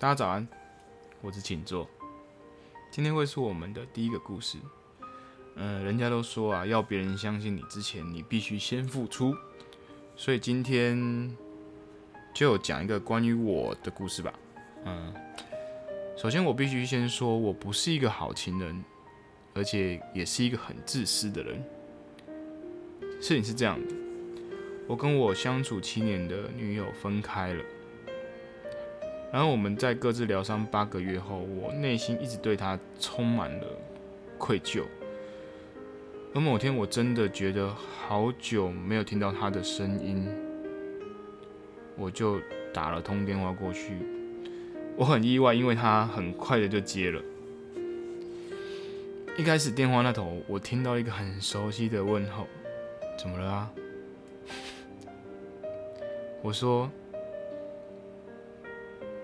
大家早安，我是请坐。今天会是我们的第一个故事。嗯，人家都说啊，要别人相信你之前，你必须先付出。所以今天就讲一个关于我的故事吧。嗯，首先我必须先说，我不是一个好情人，而且也是一个很自私的人。事情是这样的，我跟我相处七年的女友分开了。然后我们在各自疗伤八个月后，我内心一直对他充满了愧疚。而某天，我真的觉得好久没有听到他的声音，我就打了通电话过去。我很意外，因为他很快的就接了。一开始电话那头，我听到一个很熟悉的问候：“怎么了啊？”我说。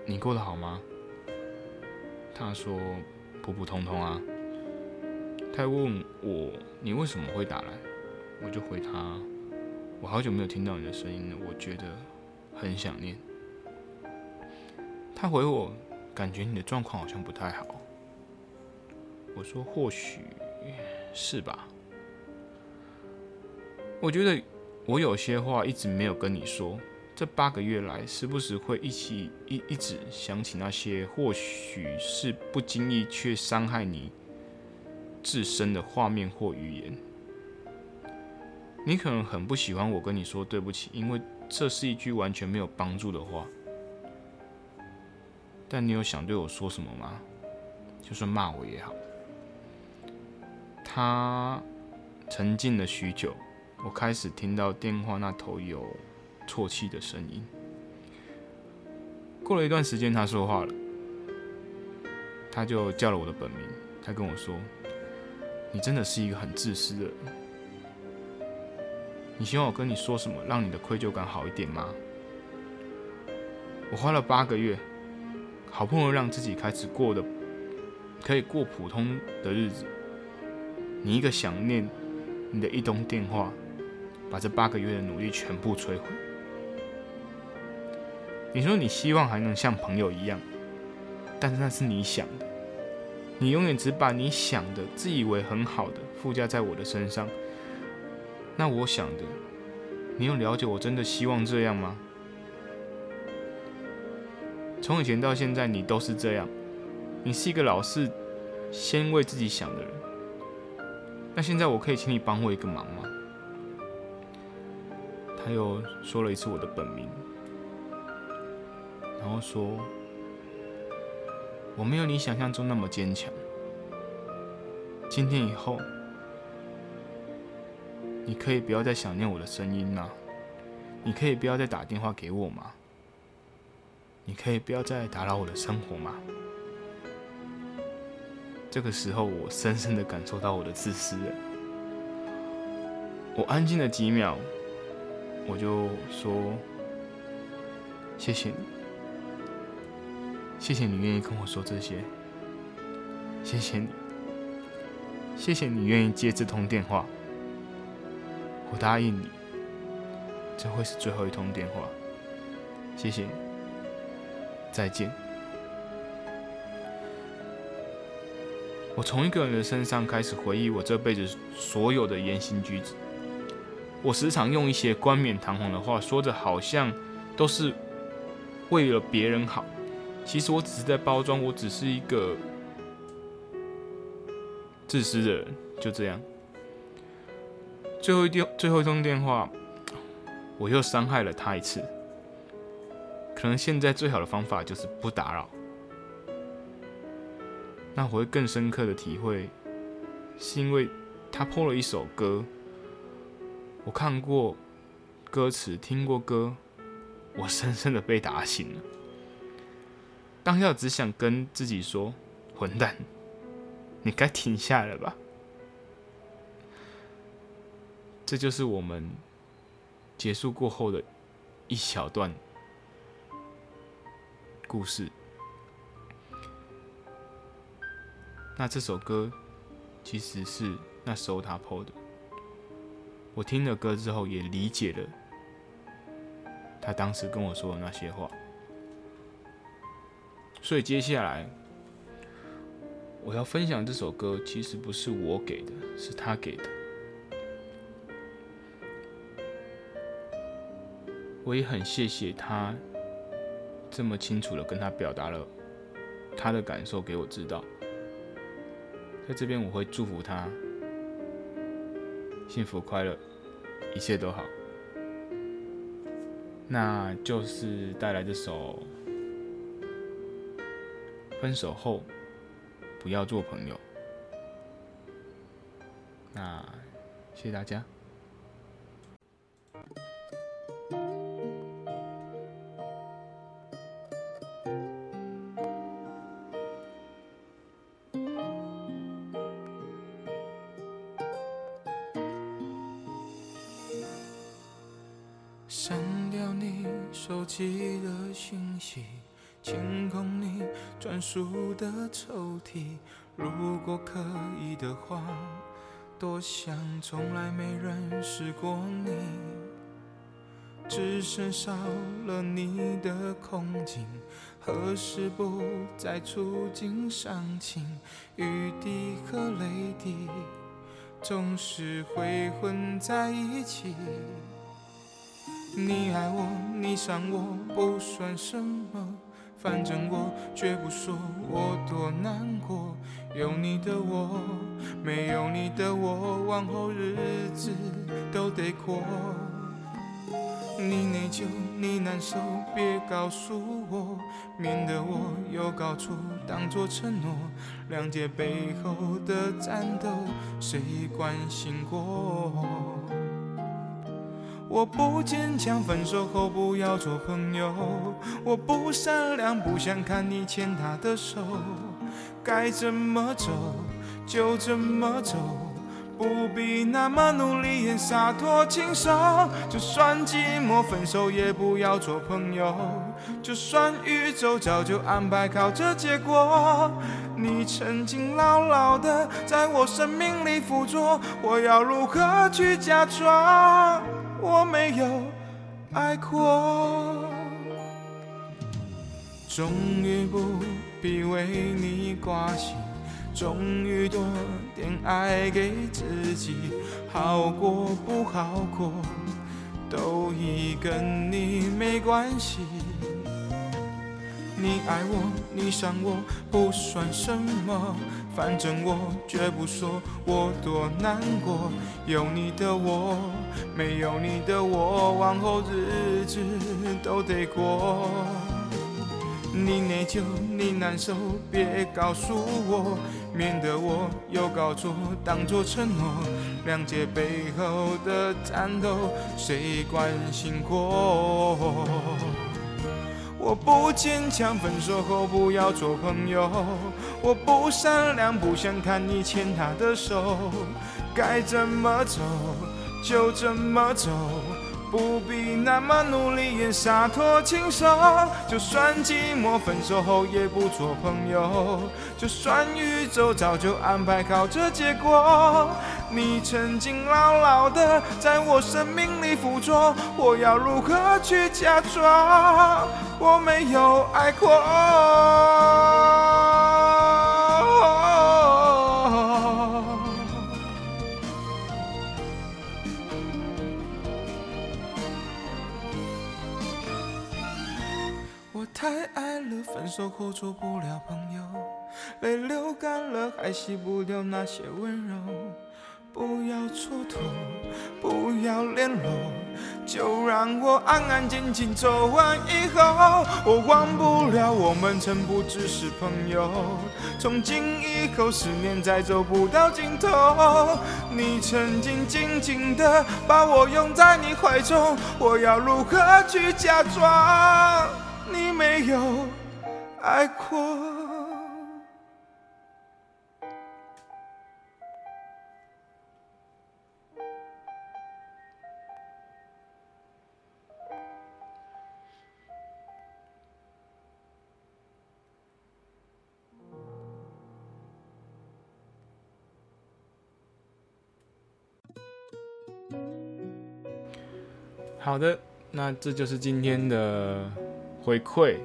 你过得好吗？他说普普通通啊。他问我你为什么会打来，我就回他我好久没有听到你的声音了，我觉得很想念。他回我感觉你的状况好像不太好。我说或许是吧。我觉得我有些话一直没有跟你说。这八个月来，时不时会一起一一直想起那些或许是不经意却伤害你自身的画面或语言。你可能很不喜欢我跟你说对不起，因为这是一句完全没有帮助的话。但你有想对我说什么吗？就算骂我也好。他沉静了许久，我开始听到电话那头有。啜泣的声音。过了一段时间，他说话了，他就叫了我的本名。他跟我说：“你真的是一个很自私的人。你希望我跟你说什么，让你的愧疚感好一点吗？”我花了八个月，好不容易让自己开始过的可以过普通的日子。你一个想念，你的一通电话，把这八个月的努力全部摧毁。你说你希望还能像朋友一样，但是那是你想的，你永远只把你想的、自以为很好的附加在我的身上。那我想的，你有了解我真的希望这样吗？从以前到现在，你都是这样，你是一个老是先为自己想的人。那现在我可以请你帮我一个忙吗？他又说了一次我的本名。然后说：“我没有你想象中那么坚强。今天以后，你可以不要再想念我的声音吗？你可以不要再打电话给我吗？你可以不要再打扰我的生活吗？”这个时候，我深深的感受到我的自私了。我安静了几秒，我就说：“谢谢你。”谢谢你愿意跟我说这些，谢谢你，谢谢你愿意接这通电话。我答应你，这会是最后一通电话。谢谢，再见。我从一个人的身上开始回忆我这辈子所有的言行举止。我时常用一些冠冕堂皇的话，说着好像都是为了别人好。其实我只是在包装，我只是一个自私的人，就这样。最后一电，最后一通电话，我又伤害了他一次。可能现在最好的方法就是不打扰。那我会更深刻的体会，是因为他破了一首歌，我看过歌词，听过歌，我深深的被打醒了。当下只想跟自己说：“混蛋，你该停下来了吧。”这就是我们结束过后的一小段故事。那这首歌其实是那时候他 PO 的。我听了歌之后，也理解了他当时跟我说的那些话。所以接下来我要分享这首歌，其实不是我给的，是他给的。我也很谢谢他这么清楚的跟他表达了他的感受给我知道，在这边我会祝福他幸福快乐，一切都好。那就是带来这首分手后不要做朋友。那谢谢大家。删掉你手机的信息，清空你专属的抽屉。如果可以的话，多想从来没认识过你，只剩少了你的空景。何时不再触景伤情？雨滴和泪滴总是会混在一起。你爱我，你伤我，不算什么。反正我绝不说我多难过。有你的我，没有你的我，往后日子都得过。你内疚，你难受，别告诉我，免得我又搞错，当作承诺。谅解背后的战斗，谁关心过？我不坚强，分手后不要做朋友。我不善良，不想看你牵他的手。该怎么走就怎么走，不必那么努力演洒脱轻松。就算寂寞，分手也不要做朋友。就算宇宙早就安排好这结果，你曾经牢牢的在我生命里附着，我要如何去假装？我没有爱过，终于不必为你挂心，终于多点爱给自己，好过不好过，都已跟你没关系。你爱我，你伤我，不算什么。反正我绝不说我多难过。有你的我，没有你的我，往后日子都得过。你内疚，你难受，别告诉我，免得我又搞错，当作承诺。谅解背后的战斗，谁关心过？我不坚强，分手后不要做朋友。我不善良，不想看你牵他的手。该怎么走就怎么走，不必那么努力演洒脱轻松。就算寂寞，分手后也不做朋友。就算宇宙早就安排好这结果，你曾经牢牢的在我生命里附着，我要如何去假装？我没有爱过。太爱了，分手后做不了朋友，泪流干了还洗不掉那些温柔。不要蹉跎，不要联络，就让我安安静静走完以后。我忘不了我们曾不只是朋友，从今以后思念再走不到尽头。你曾经紧紧的把我拥在你怀中，我要如何去假装你没有爱过？好的，那这就是今天的回馈。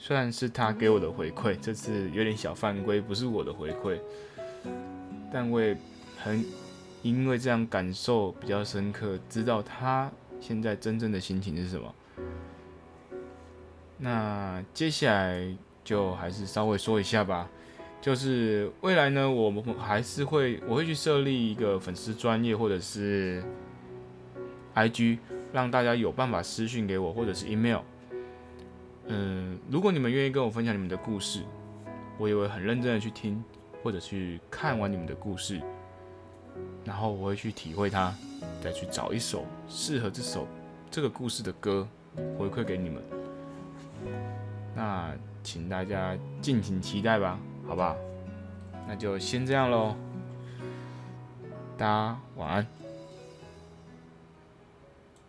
虽然是他给我的回馈，这次有点小犯规，不是我的回馈，但我也很因为这样感受比较深刻，知道他现在真正的心情是什么。那接下来就还是稍微说一下吧，就是未来呢，我们还是会我会去设立一个粉丝专业或者是 IG，让大家有办法私讯给我或者是 email。嗯，如果你们愿意跟我分享你们的故事，我也会很认真的去听或者去看完你们的故事，然后我会去体会它，再去找一首适合这首这个故事的歌回馈给你们。那请大家敬请期待吧，好吧？那就先这样喽，大家晚安。